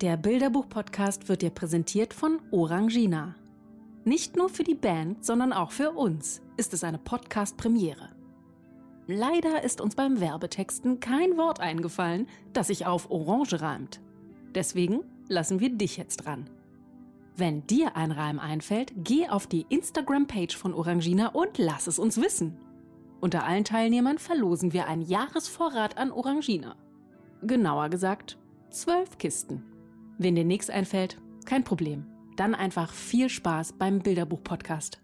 Der Bilderbuch-Podcast wird dir präsentiert von Orangina. Nicht nur für die Band, sondern auch für uns ist es eine Podcast-Premiere. Leider ist uns beim Werbetexten kein Wort eingefallen, das sich auf Orange reimt. Deswegen lassen wir dich jetzt dran. Wenn dir ein Reim einfällt, geh auf die Instagram-Page von Orangina und lass es uns wissen. Unter allen Teilnehmern verlosen wir einen Jahresvorrat an Orangina. Genauer gesagt, zwölf Kisten. Wenn dir nichts einfällt, kein Problem. Dann einfach viel Spaß beim Bilderbuch-Podcast.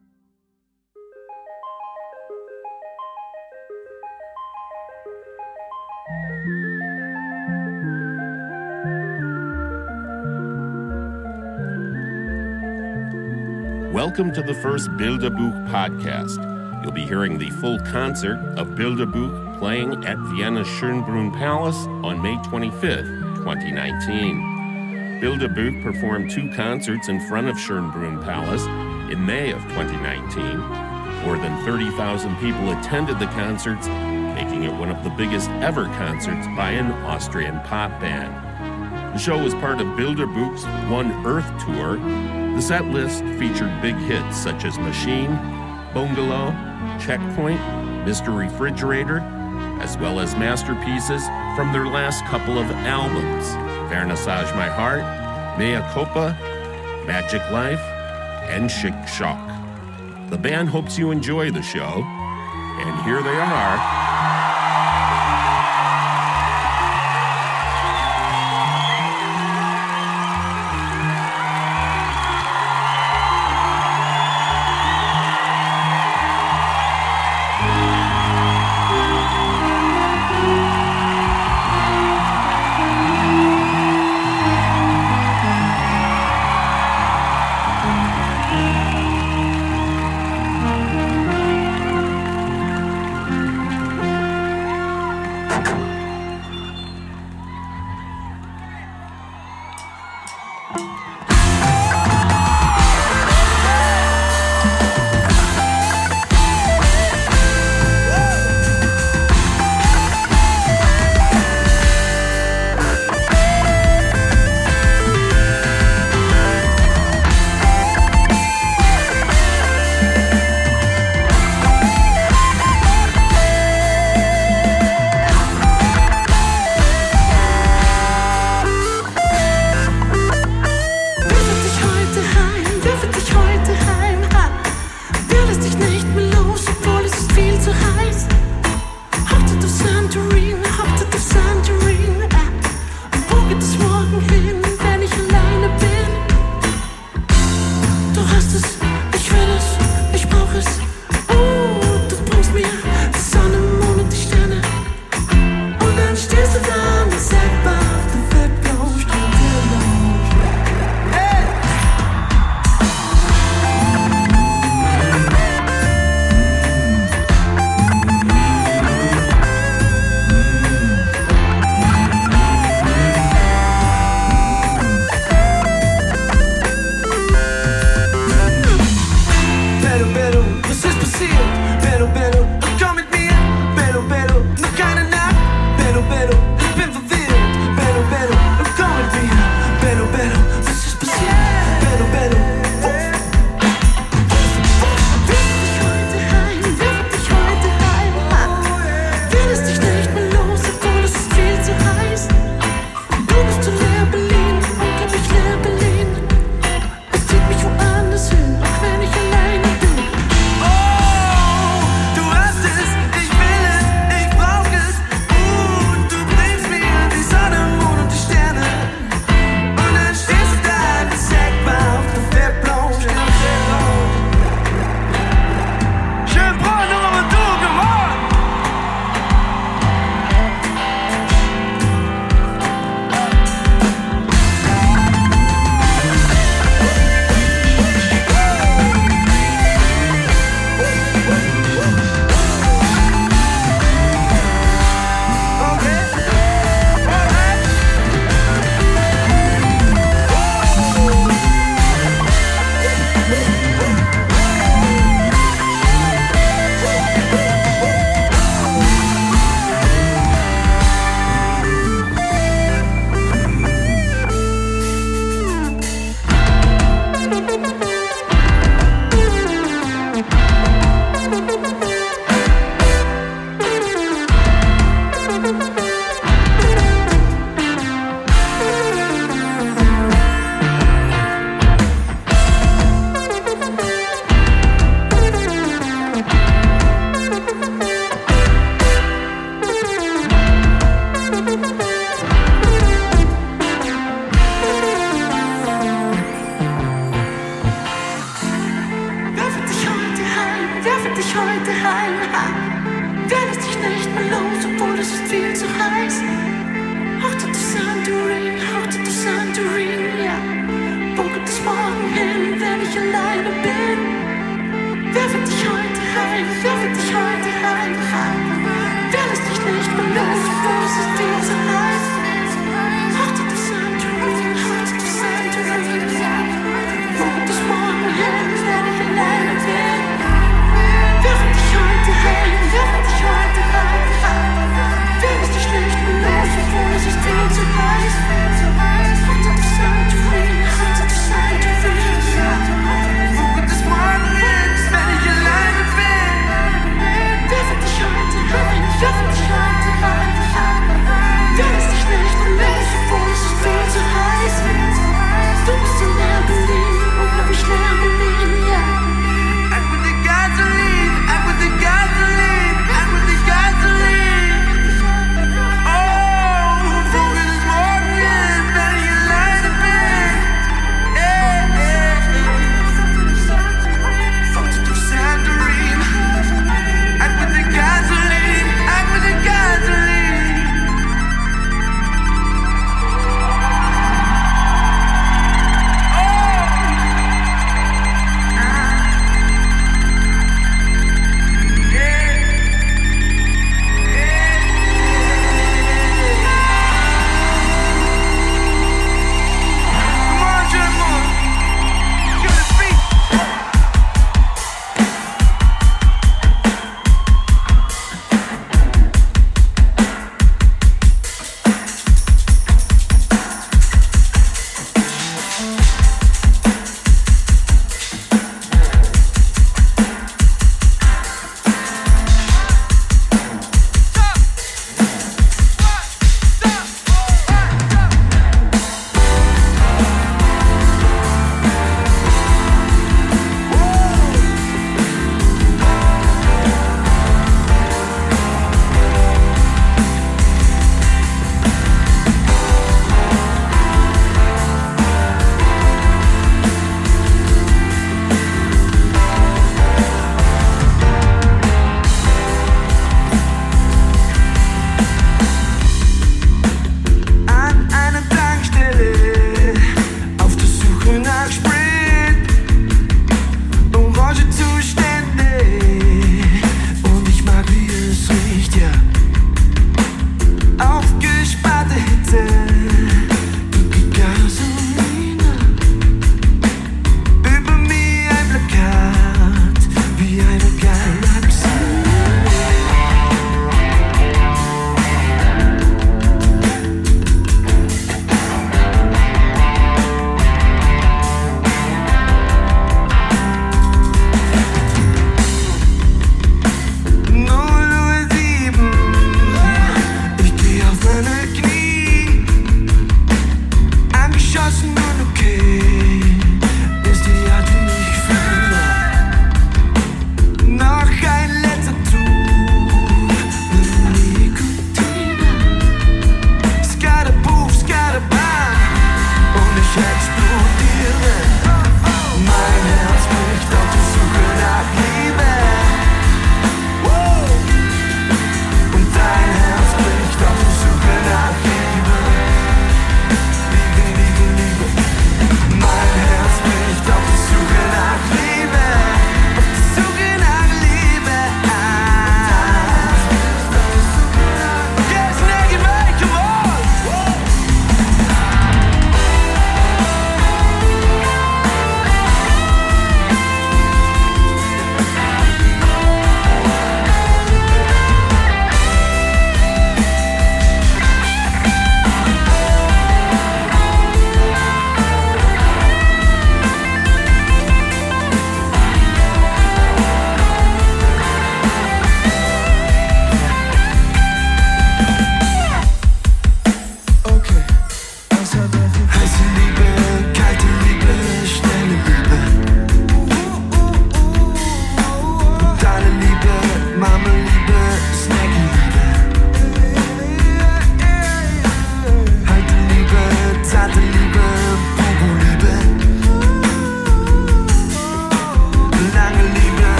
Welcome to the first Bilderbuch podcast. You'll be hearing the full concert of Bilderbuch playing at Vienna's Schönbrunn Palace on May 25th, 2019. Bilderbuch performed two concerts in front of Schönbrunn Palace in May of 2019. More than 30,000 people attended the concerts, making it one of the biggest ever concerts by an Austrian pop band. The show was part of Bilderbuch's One Earth Tour. The set list featured big hits such as Machine, Bungalow, Checkpoint, Mr. Refrigerator, as well as masterpieces from their last couple of albums Vernissage My Heart, Mea Copa, Magic Life, and Chic Shock. The band hopes you enjoy the show, and here they are.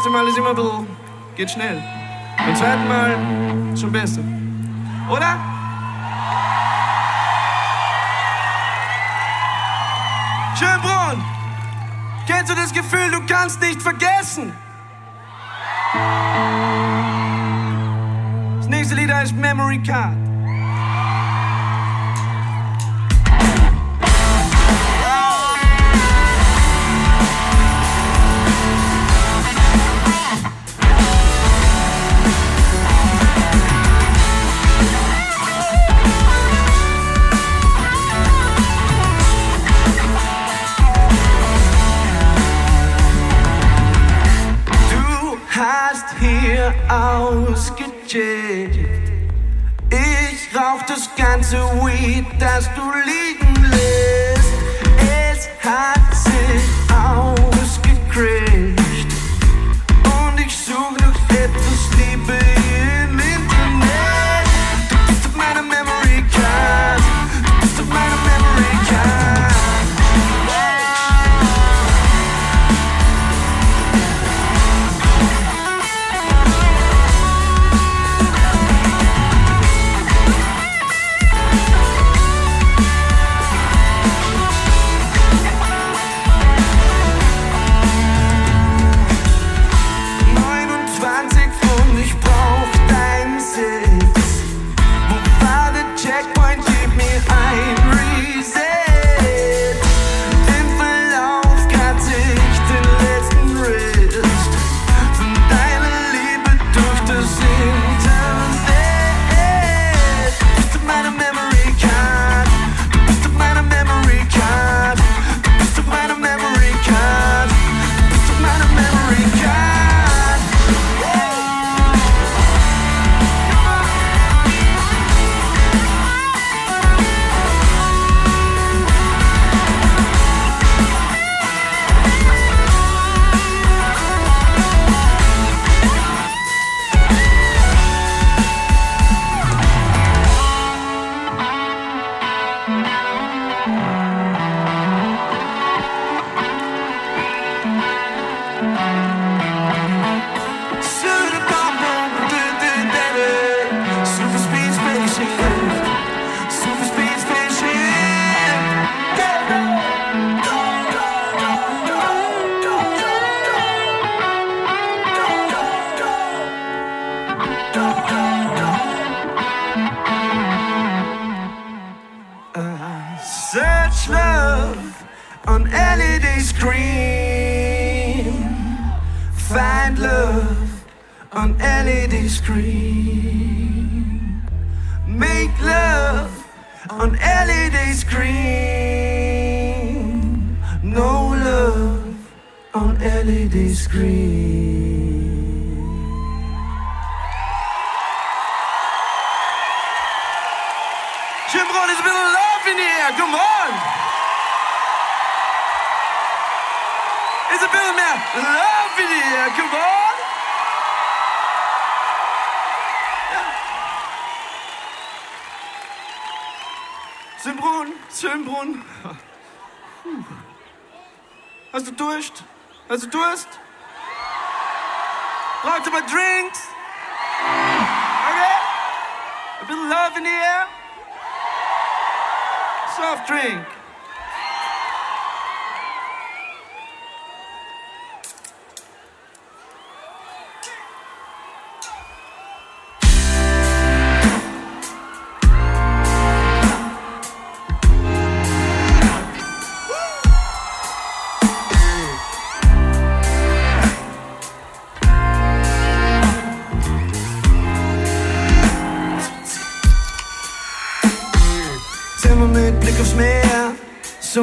erste Mal ist immer ein bisschen, geht schnell. Beim zweiten Mal schon besser. Oder? Schönbrunn, kennst du das Gefühl, du kannst nicht vergessen? Das nächste Lied heißt Memory Card.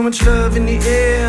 much love in the air.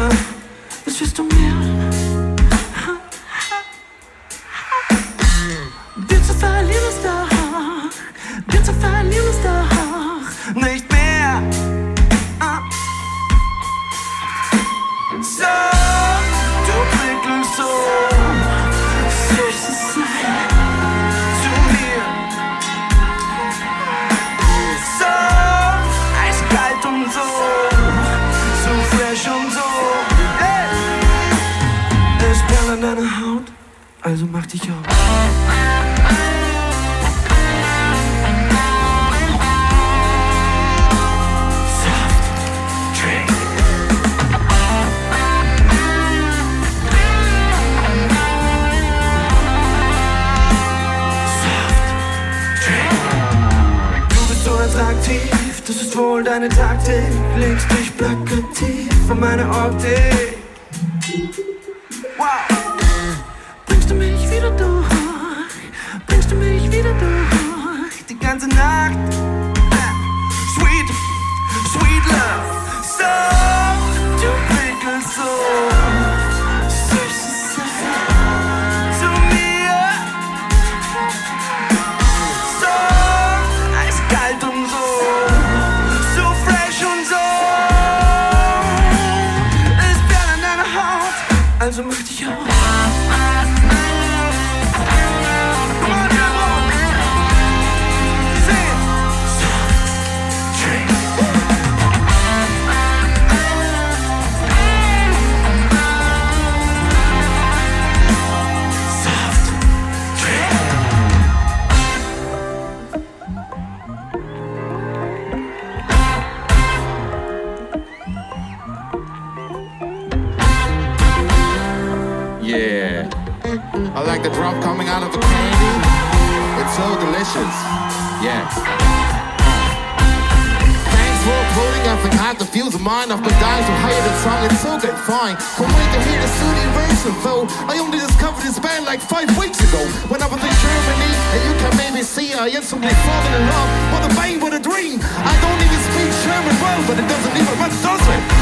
of mine. I've been dying to hear the song, it's so good, fine. Can't wait to hear the studio version, though. I only discovered this band like five weeks ago. When I was in Germany, and you can maybe see I instantly fall in love. What a pain what a dream. I don't even speak German well, but it doesn't even matter, does it?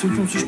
ceux qui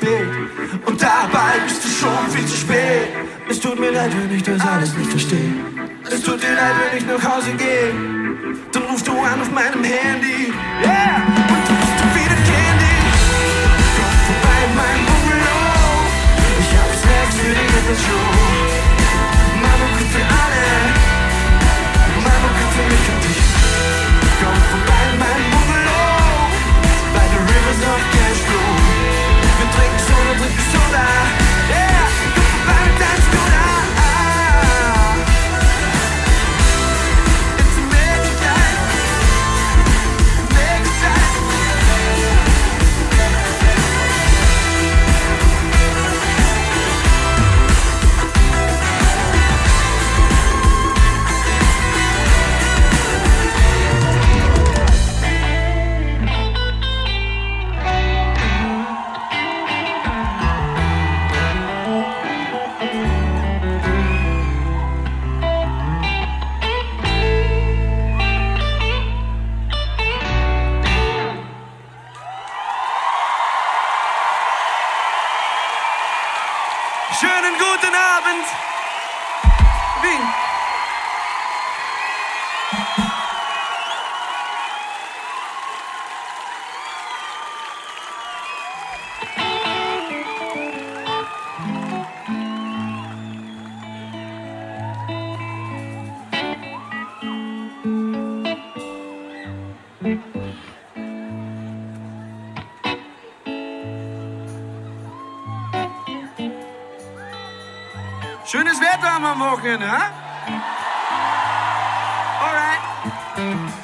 guten Abend. Wien. I'm walking, huh? All right.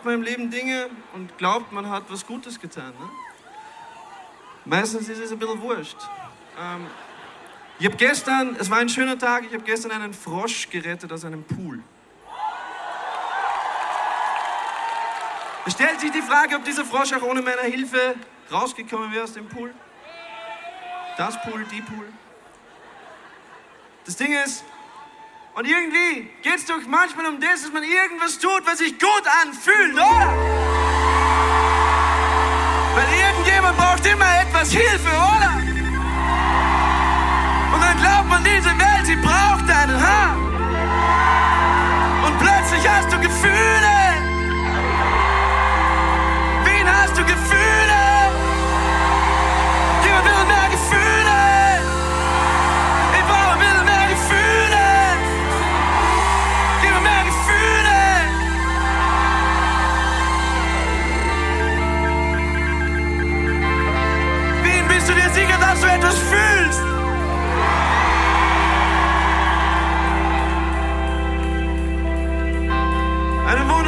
Macht man im Leben Dinge und glaubt, man hat was Gutes getan. Ne? Meistens ist es ein bisschen wurscht. Ähm, ich habe gestern, es war ein schöner Tag, ich habe gestern einen Frosch gerettet aus einem Pool. Es stellt sich die Frage, ob dieser Frosch auch ohne meine Hilfe rausgekommen wäre aus dem Pool. Das Pool, die Pool. Das Ding ist, und irgendwie geht es doch manchmal um das, dass man irgendwas tut, was sich gut anfühlt, oder? Weil irgendjemand braucht immer etwas Hilfe, oder? Und dann glaubt man, diese Welt, sie braucht einen, ha? Und plötzlich hast du Gefühle. Wen hast du Gefühle?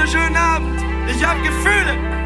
Wunderschönen Abend. Ich habe Gefühle.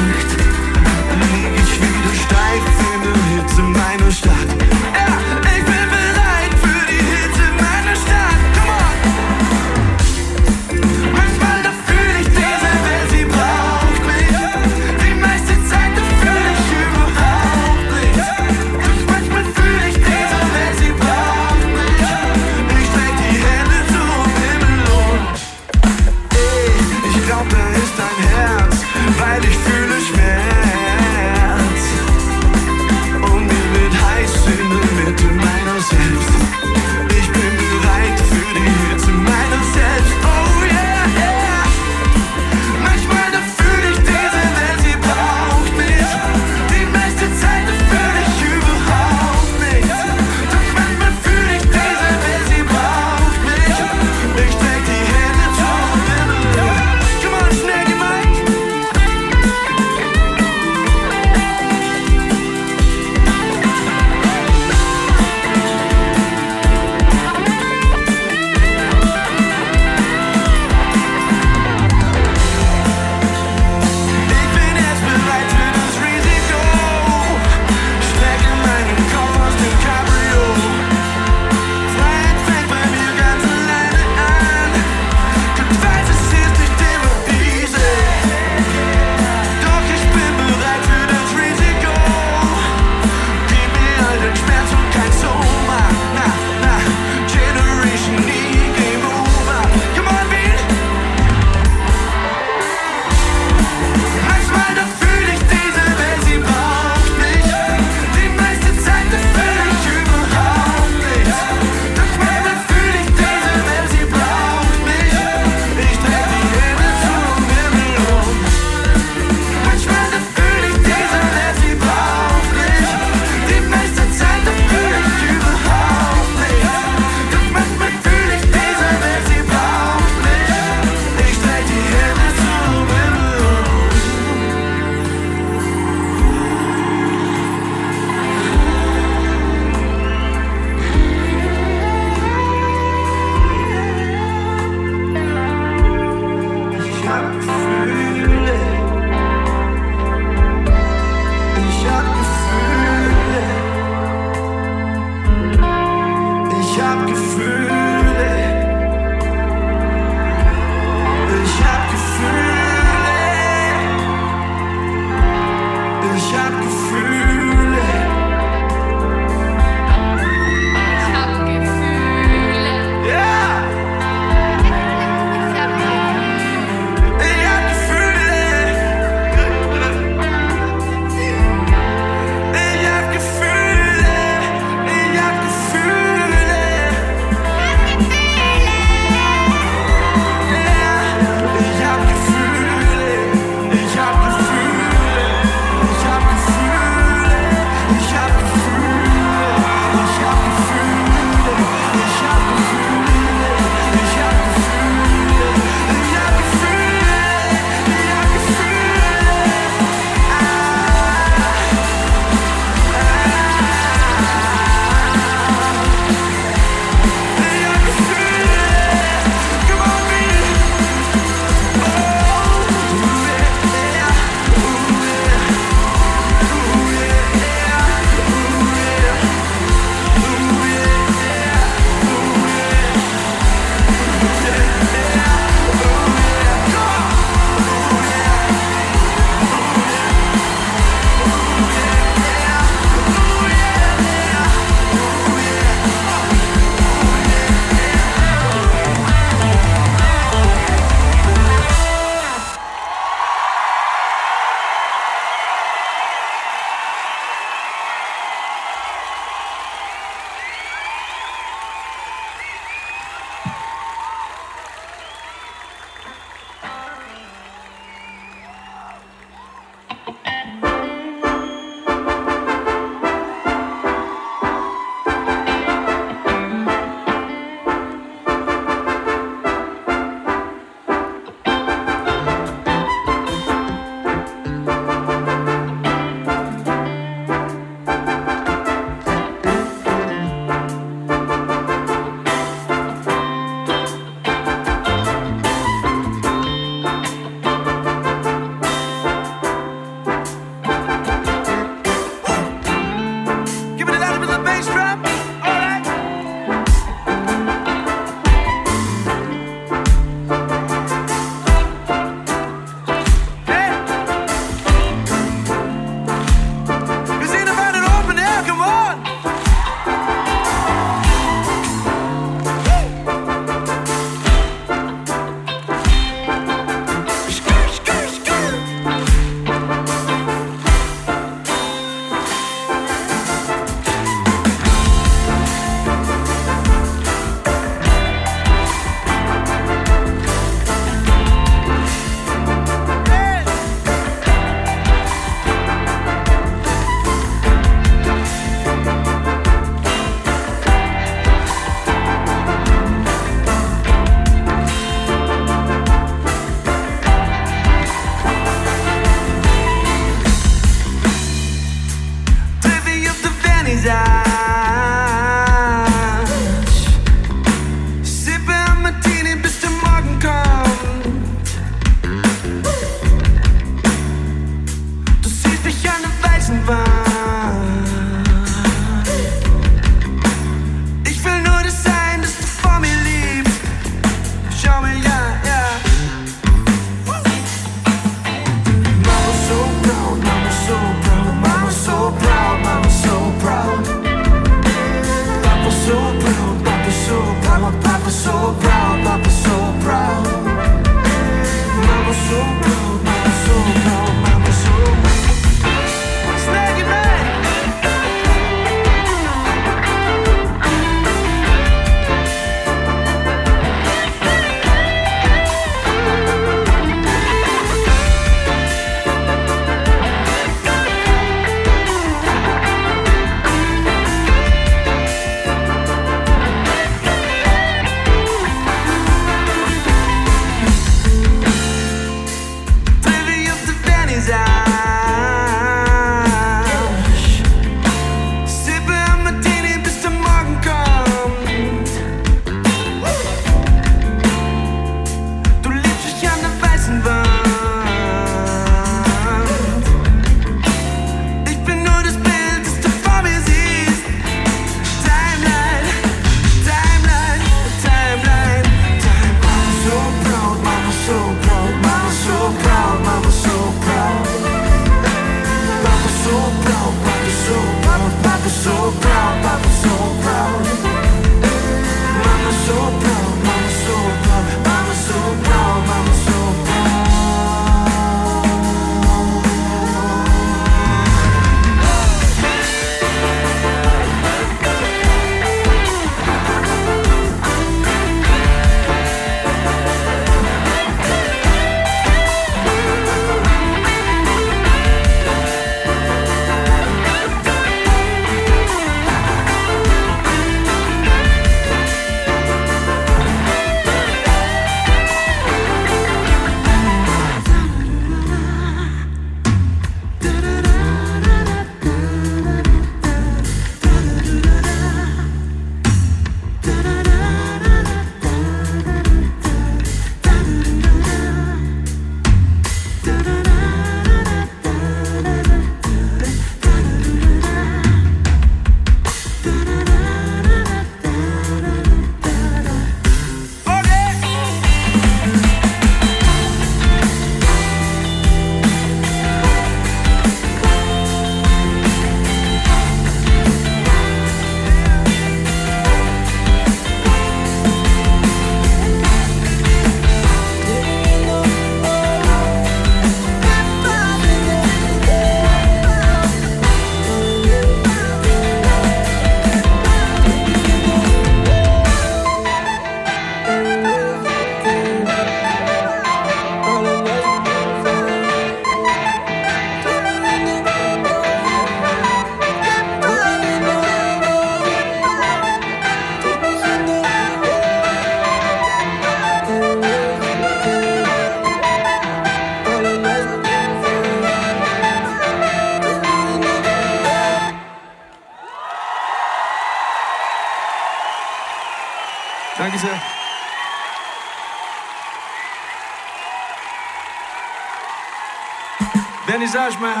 paysage, man.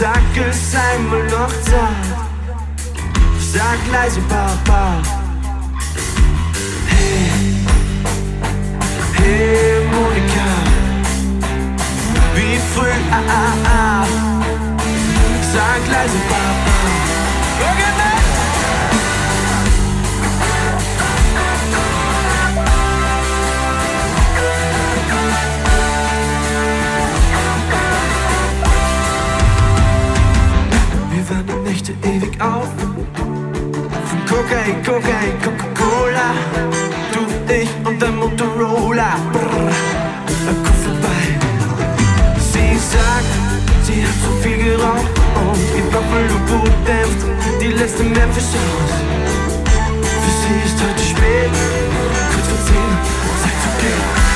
Sag es einmal noch zart. Sag leise Papa. Hey, hey Monika. Wie früh, ah, ah, ah. Sag leise Papa. Nächte ewig auf. Von Kokain, Kokain, Coca-Cola. Du, ich und der Motorola. Brrr, komm vorbei. Sie sagt, sie hat zu viel geraucht. Und ihr Buffalo-Boot dämpft die letzte Memphis aus. Für sie ist heute spät. Kurz vor zehn, Zeit zu gehen.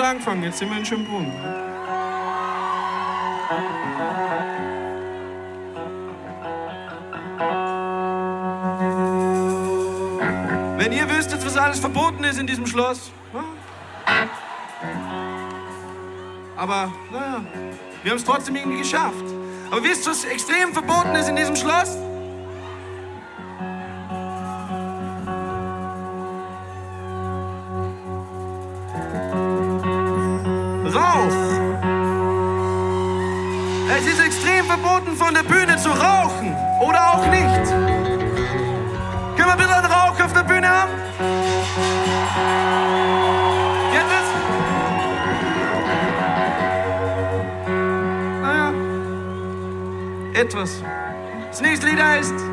besser angefangen. Jetzt sind wir in Schönbrunn. Wenn ihr wüsstet, was alles verboten ist in diesem Schloss. Aber naja, wir haben es trotzdem irgendwie geschafft. Aber wisst ihr, was extrem verboten ist in diesem Schloss? von der Bühne zu rauchen oder auch nicht. Können wir bitte einen Rauch auf der Bühne haben? Geht das? Naja, etwas. Das nächste Lied heißt...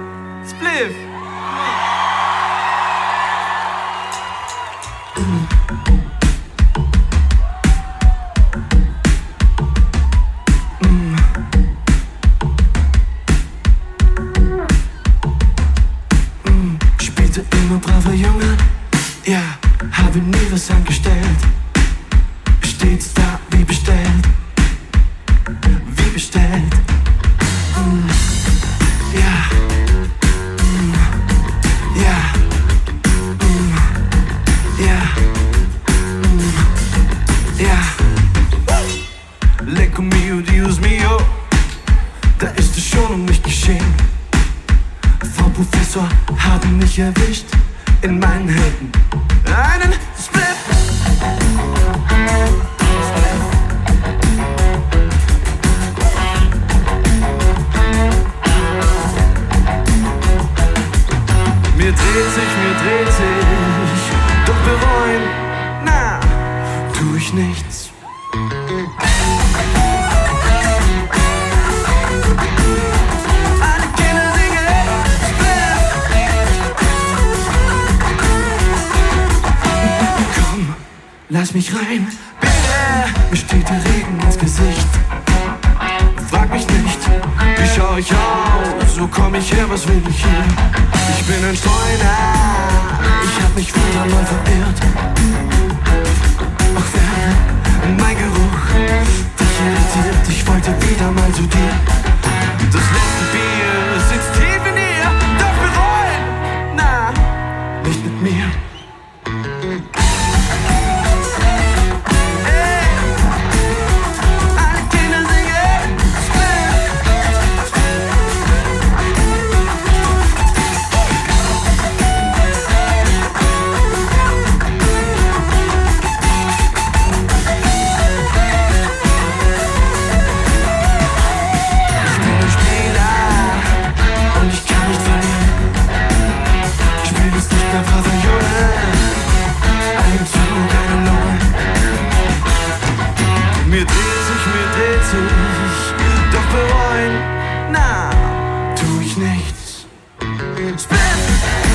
Split.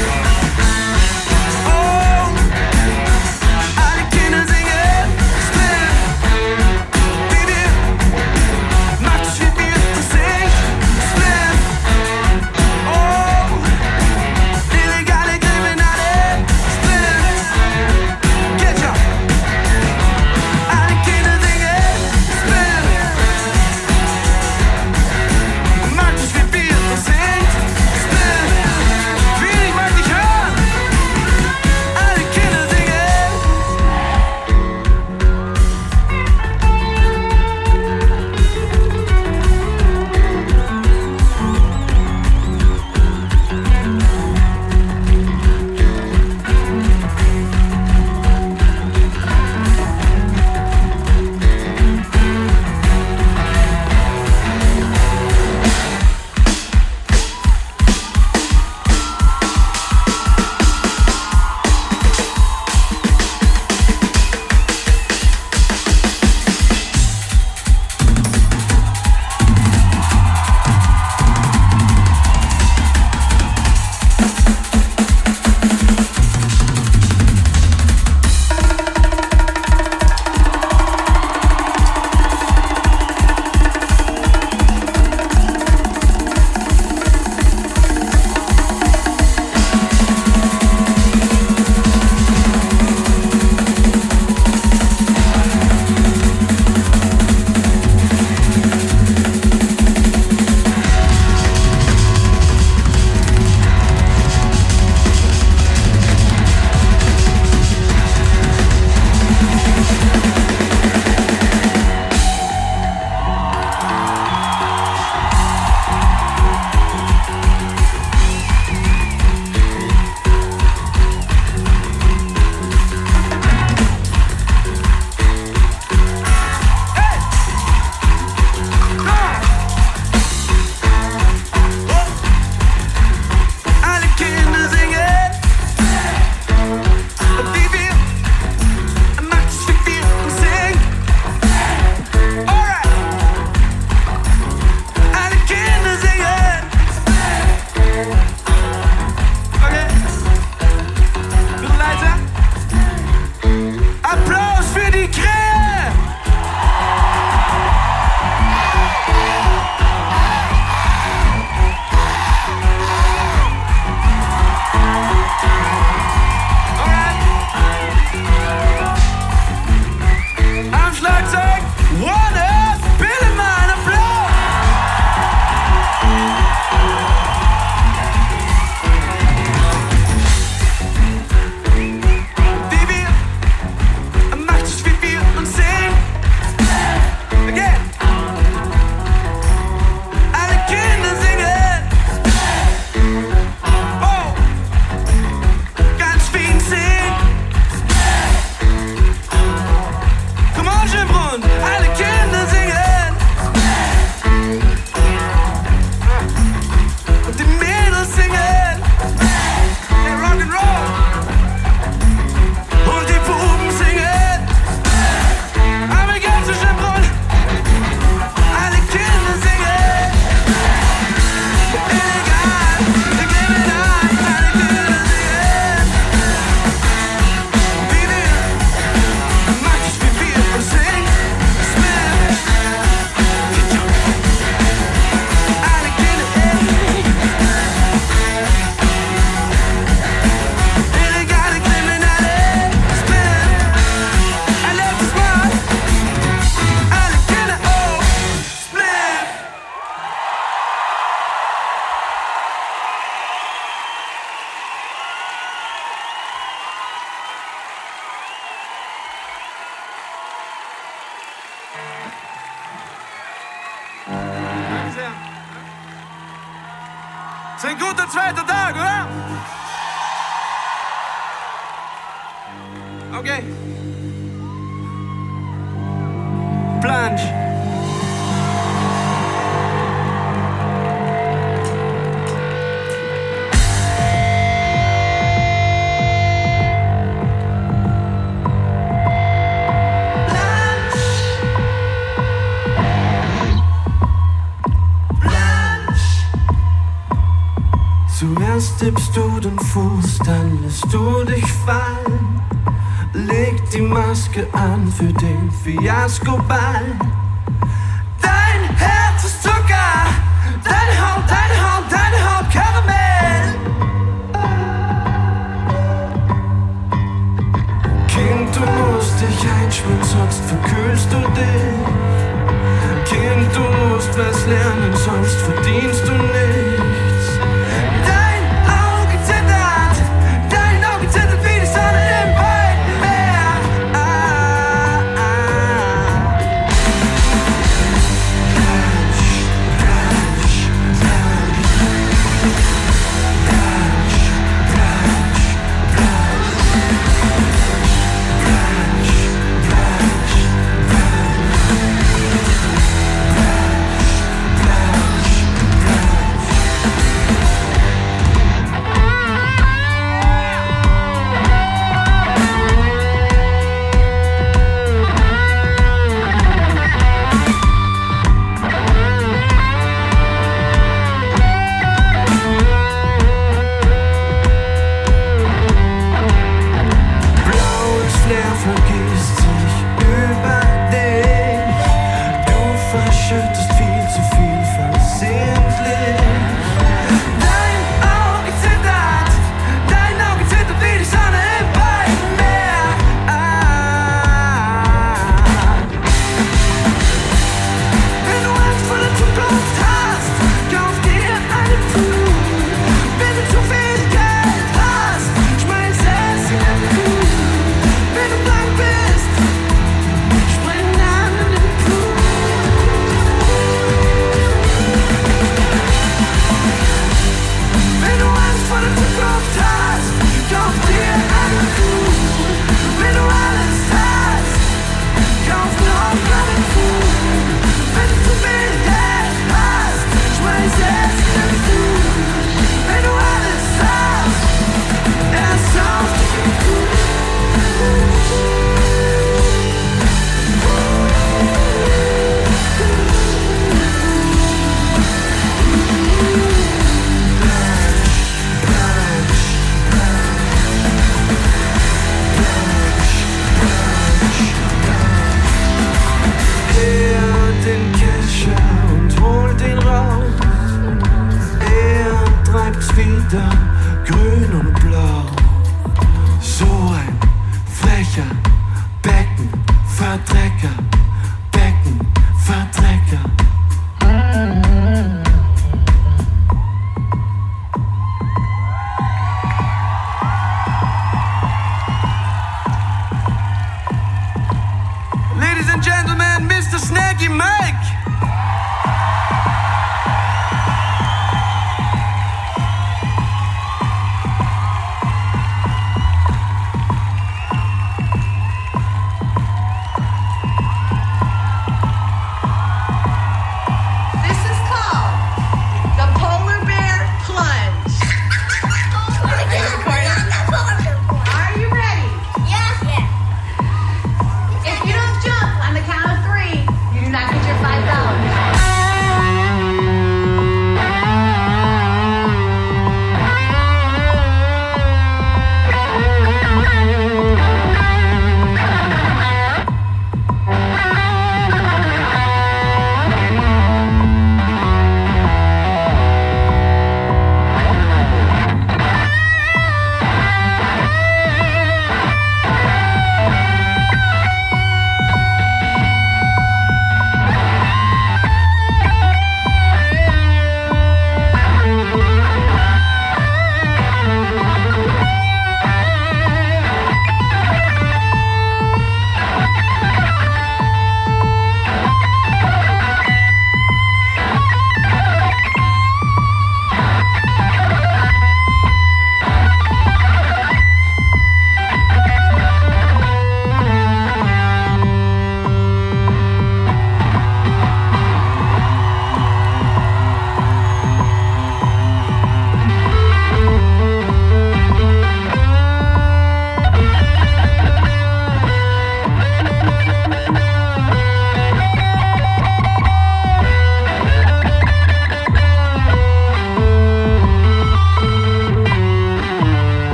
Die Maske an für den Fiasko-Ball. Dein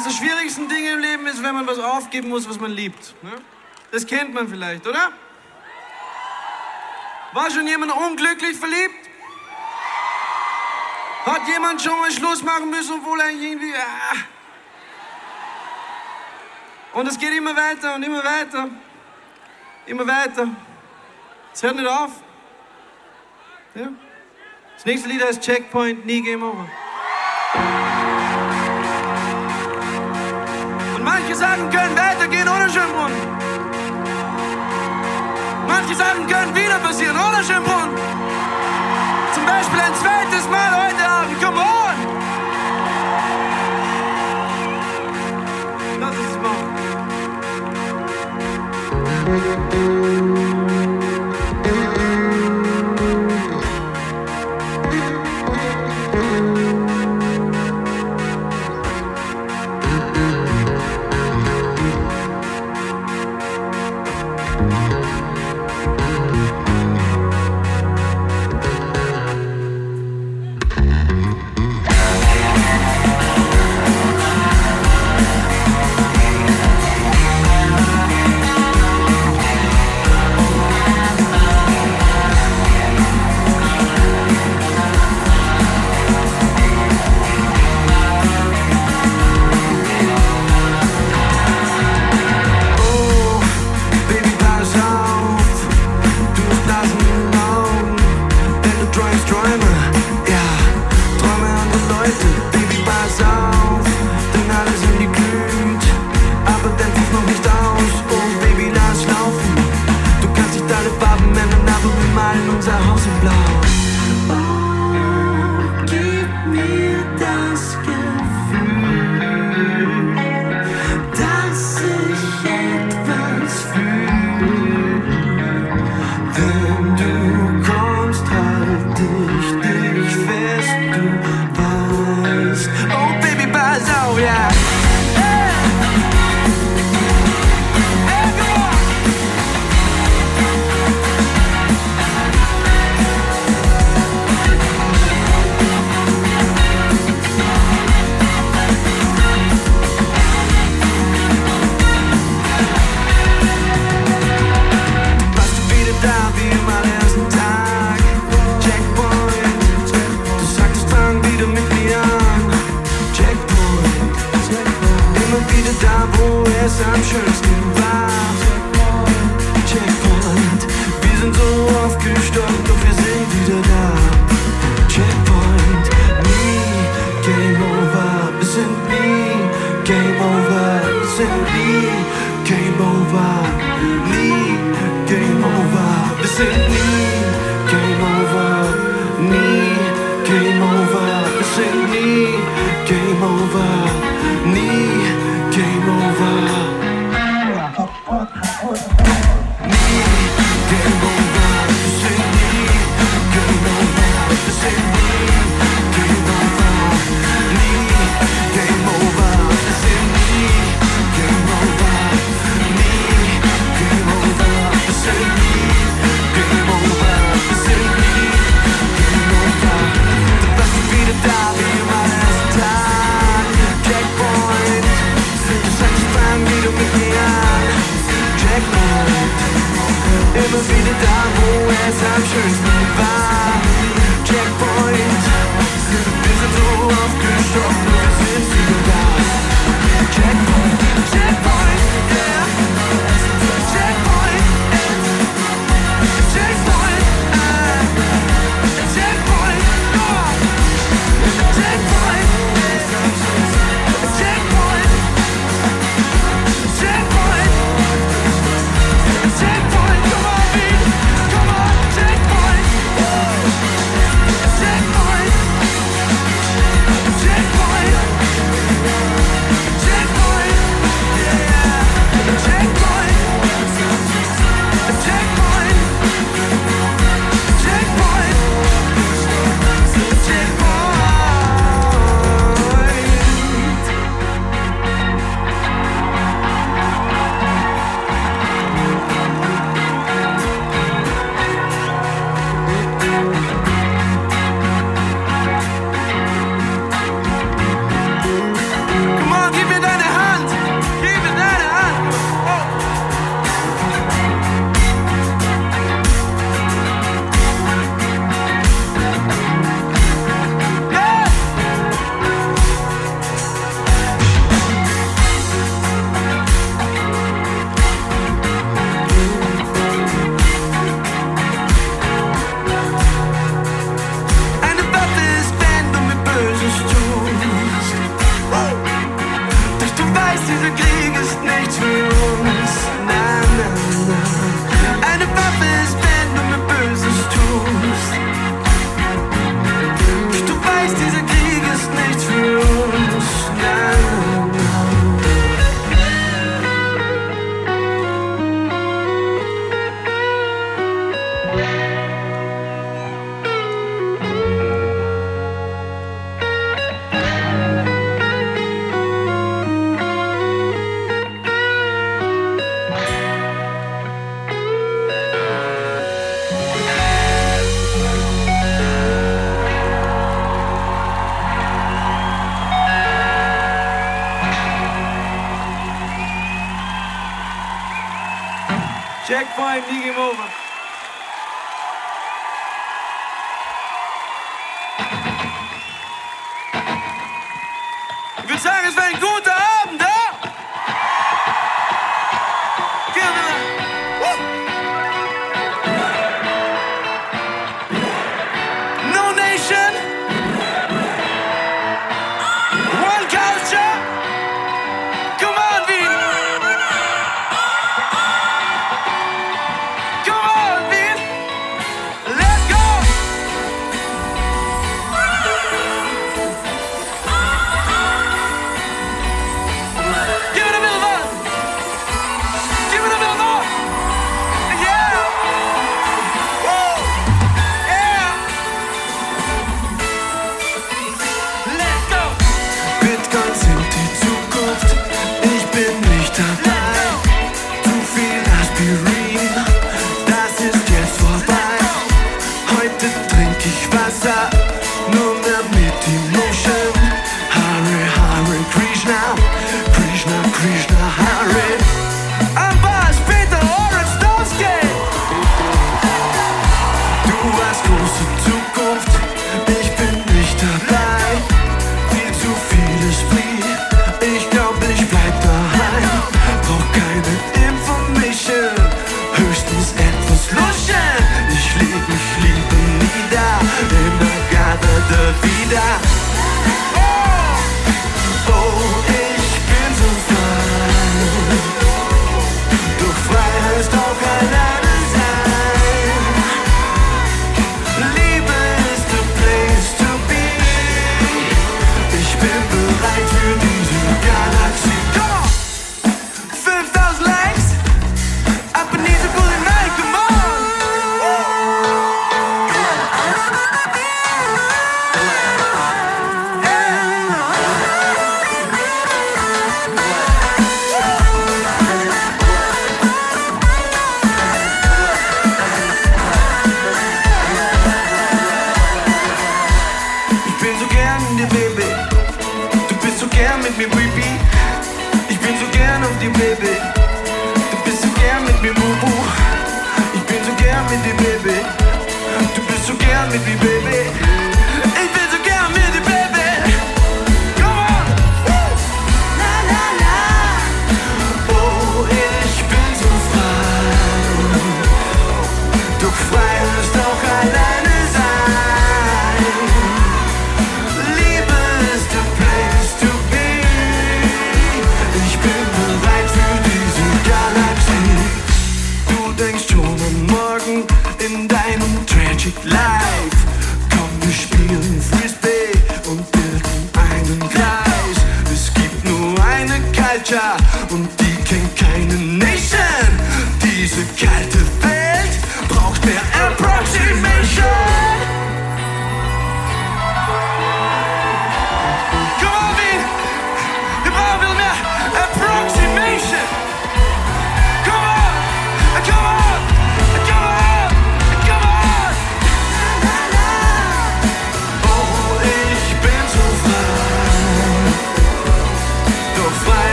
eines der schwierigsten Dinge im Leben ist, wenn man was aufgeben muss, was man liebt. Ne? Das kennt man vielleicht, oder? War schon jemand unglücklich verliebt? Hat jemand schon mal Schluss machen müssen, obwohl er irgendwie... Ah. Und es geht immer weiter und immer weiter. Immer weiter. Es hört nicht auf. Ja? Das nächste Lied heißt Checkpoint, nie Game Over. Manche sagen, können weitergehen ohne Schimpfbrunnen. Manche sagen, können wieder passieren ohne Schimpfbrunnen. Zum Beispiel ein zweites Mal heute.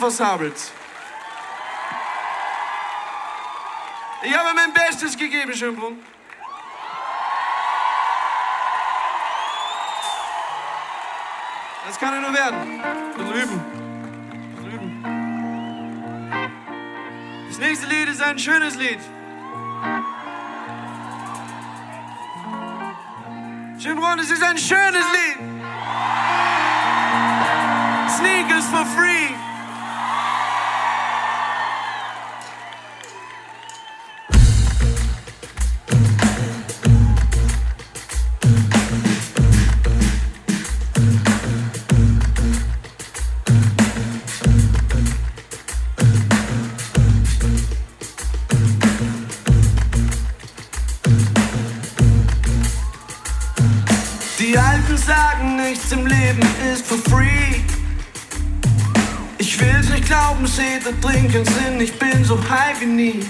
versabbelt. Ärzte trinken Sinn, ich bin so high wie nie.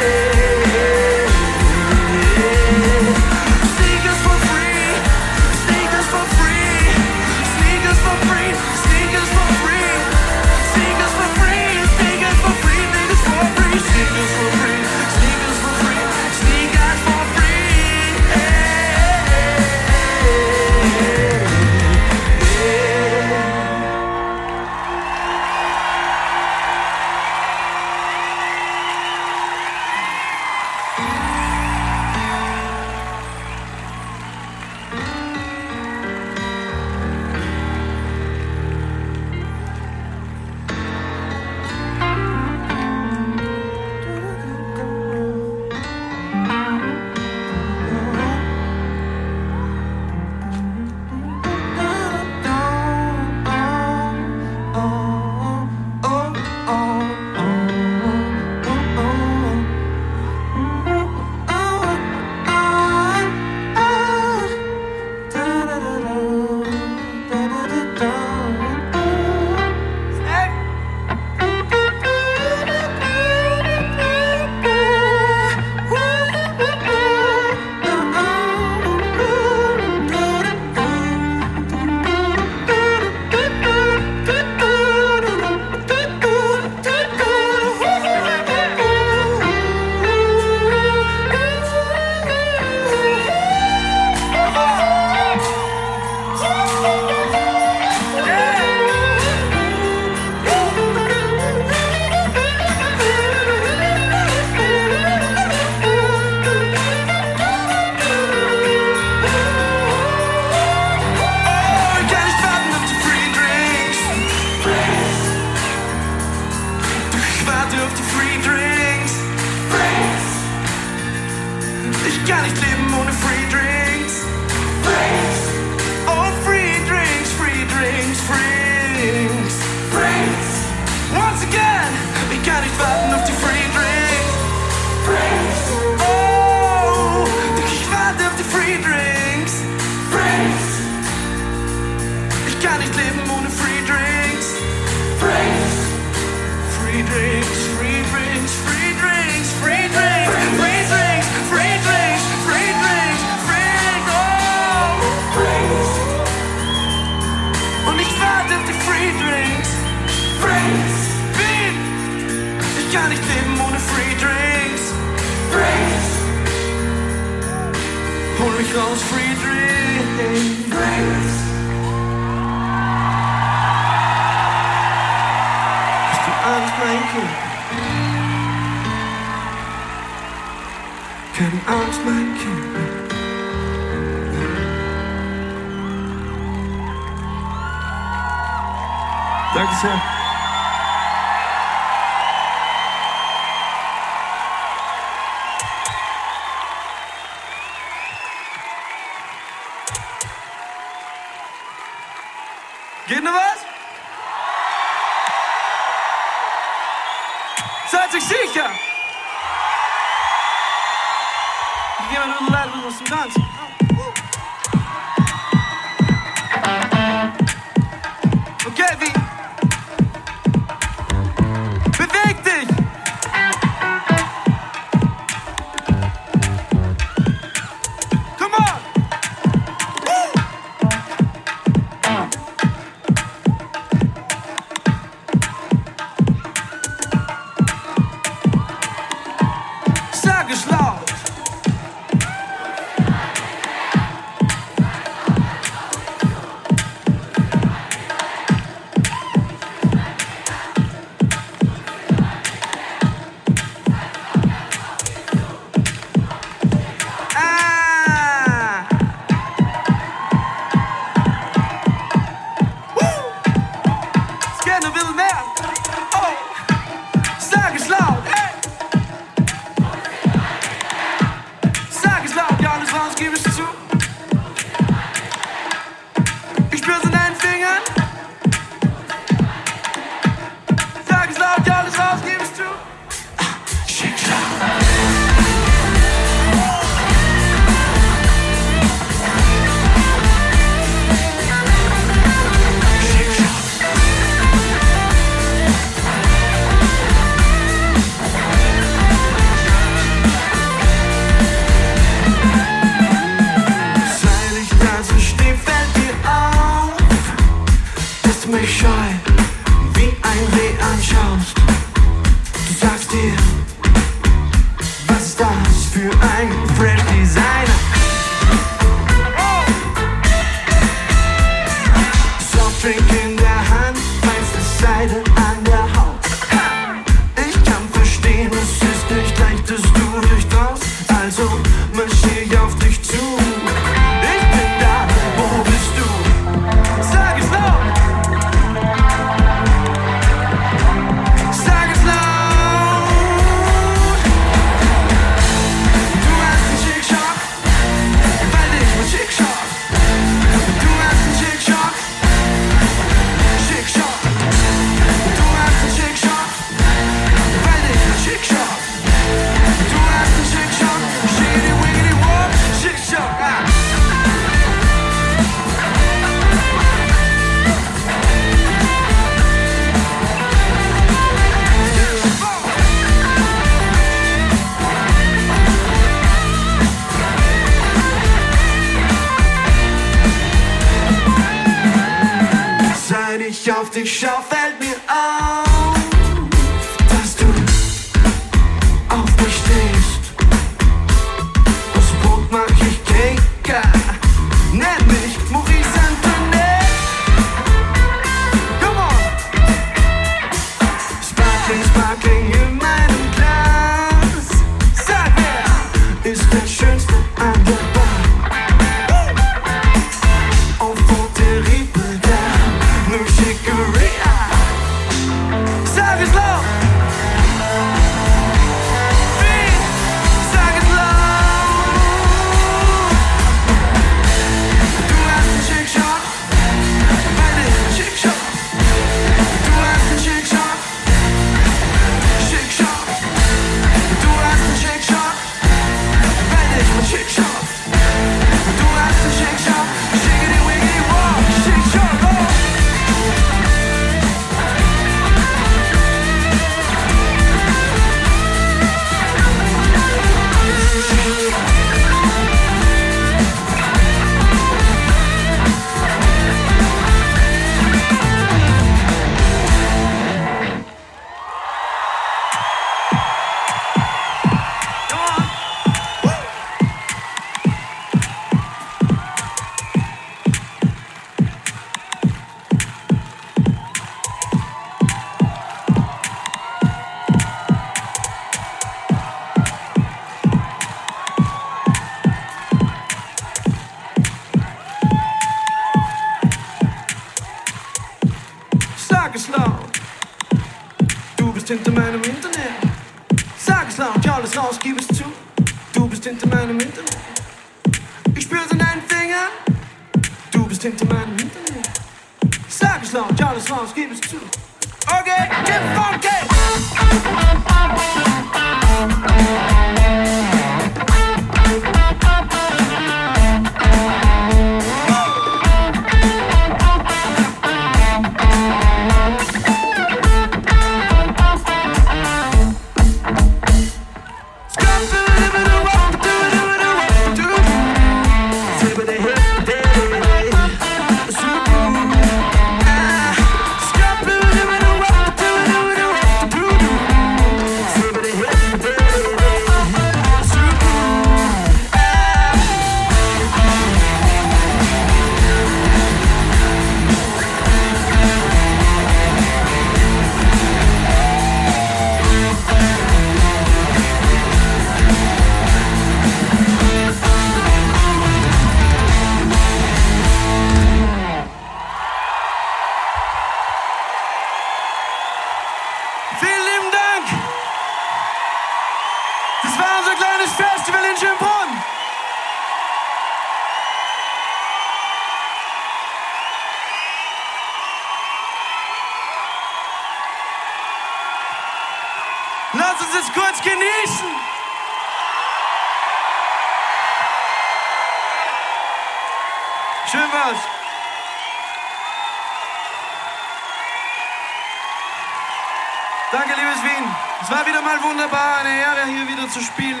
zu spielen.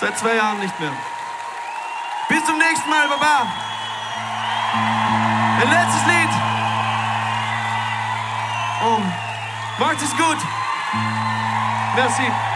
Seit zwei Jahren nicht mehr. Bis zum nächsten Mal, Baba. Ein letztes Lied. Oh. Macht es gut. Merci.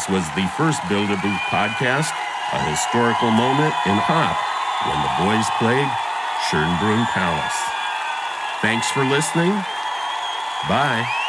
This was the first Build a Booth podcast, a historical moment in hop when the boys played Schoenbrunn Palace. Thanks for listening. Bye.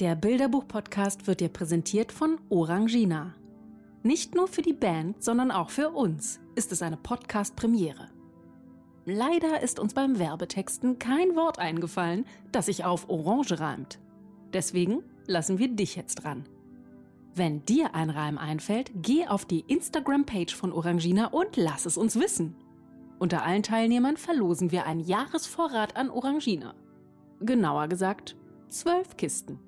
Der Bilderbuch-Podcast wird dir präsentiert von Orangina. Nicht nur für die Band, sondern auch für uns ist es eine Podcast-Premiere. Leider ist uns beim Werbetexten kein Wort eingefallen, das sich auf Orange reimt. Deswegen lassen wir dich jetzt dran. Wenn dir ein Reim einfällt, geh auf die Instagram-Page von Orangina und lass es uns wissen. Unter allen Teilnehmern verlosen wir einen Jahresvorrat an Orangina. Genauer gesagt, zwölf Kisten.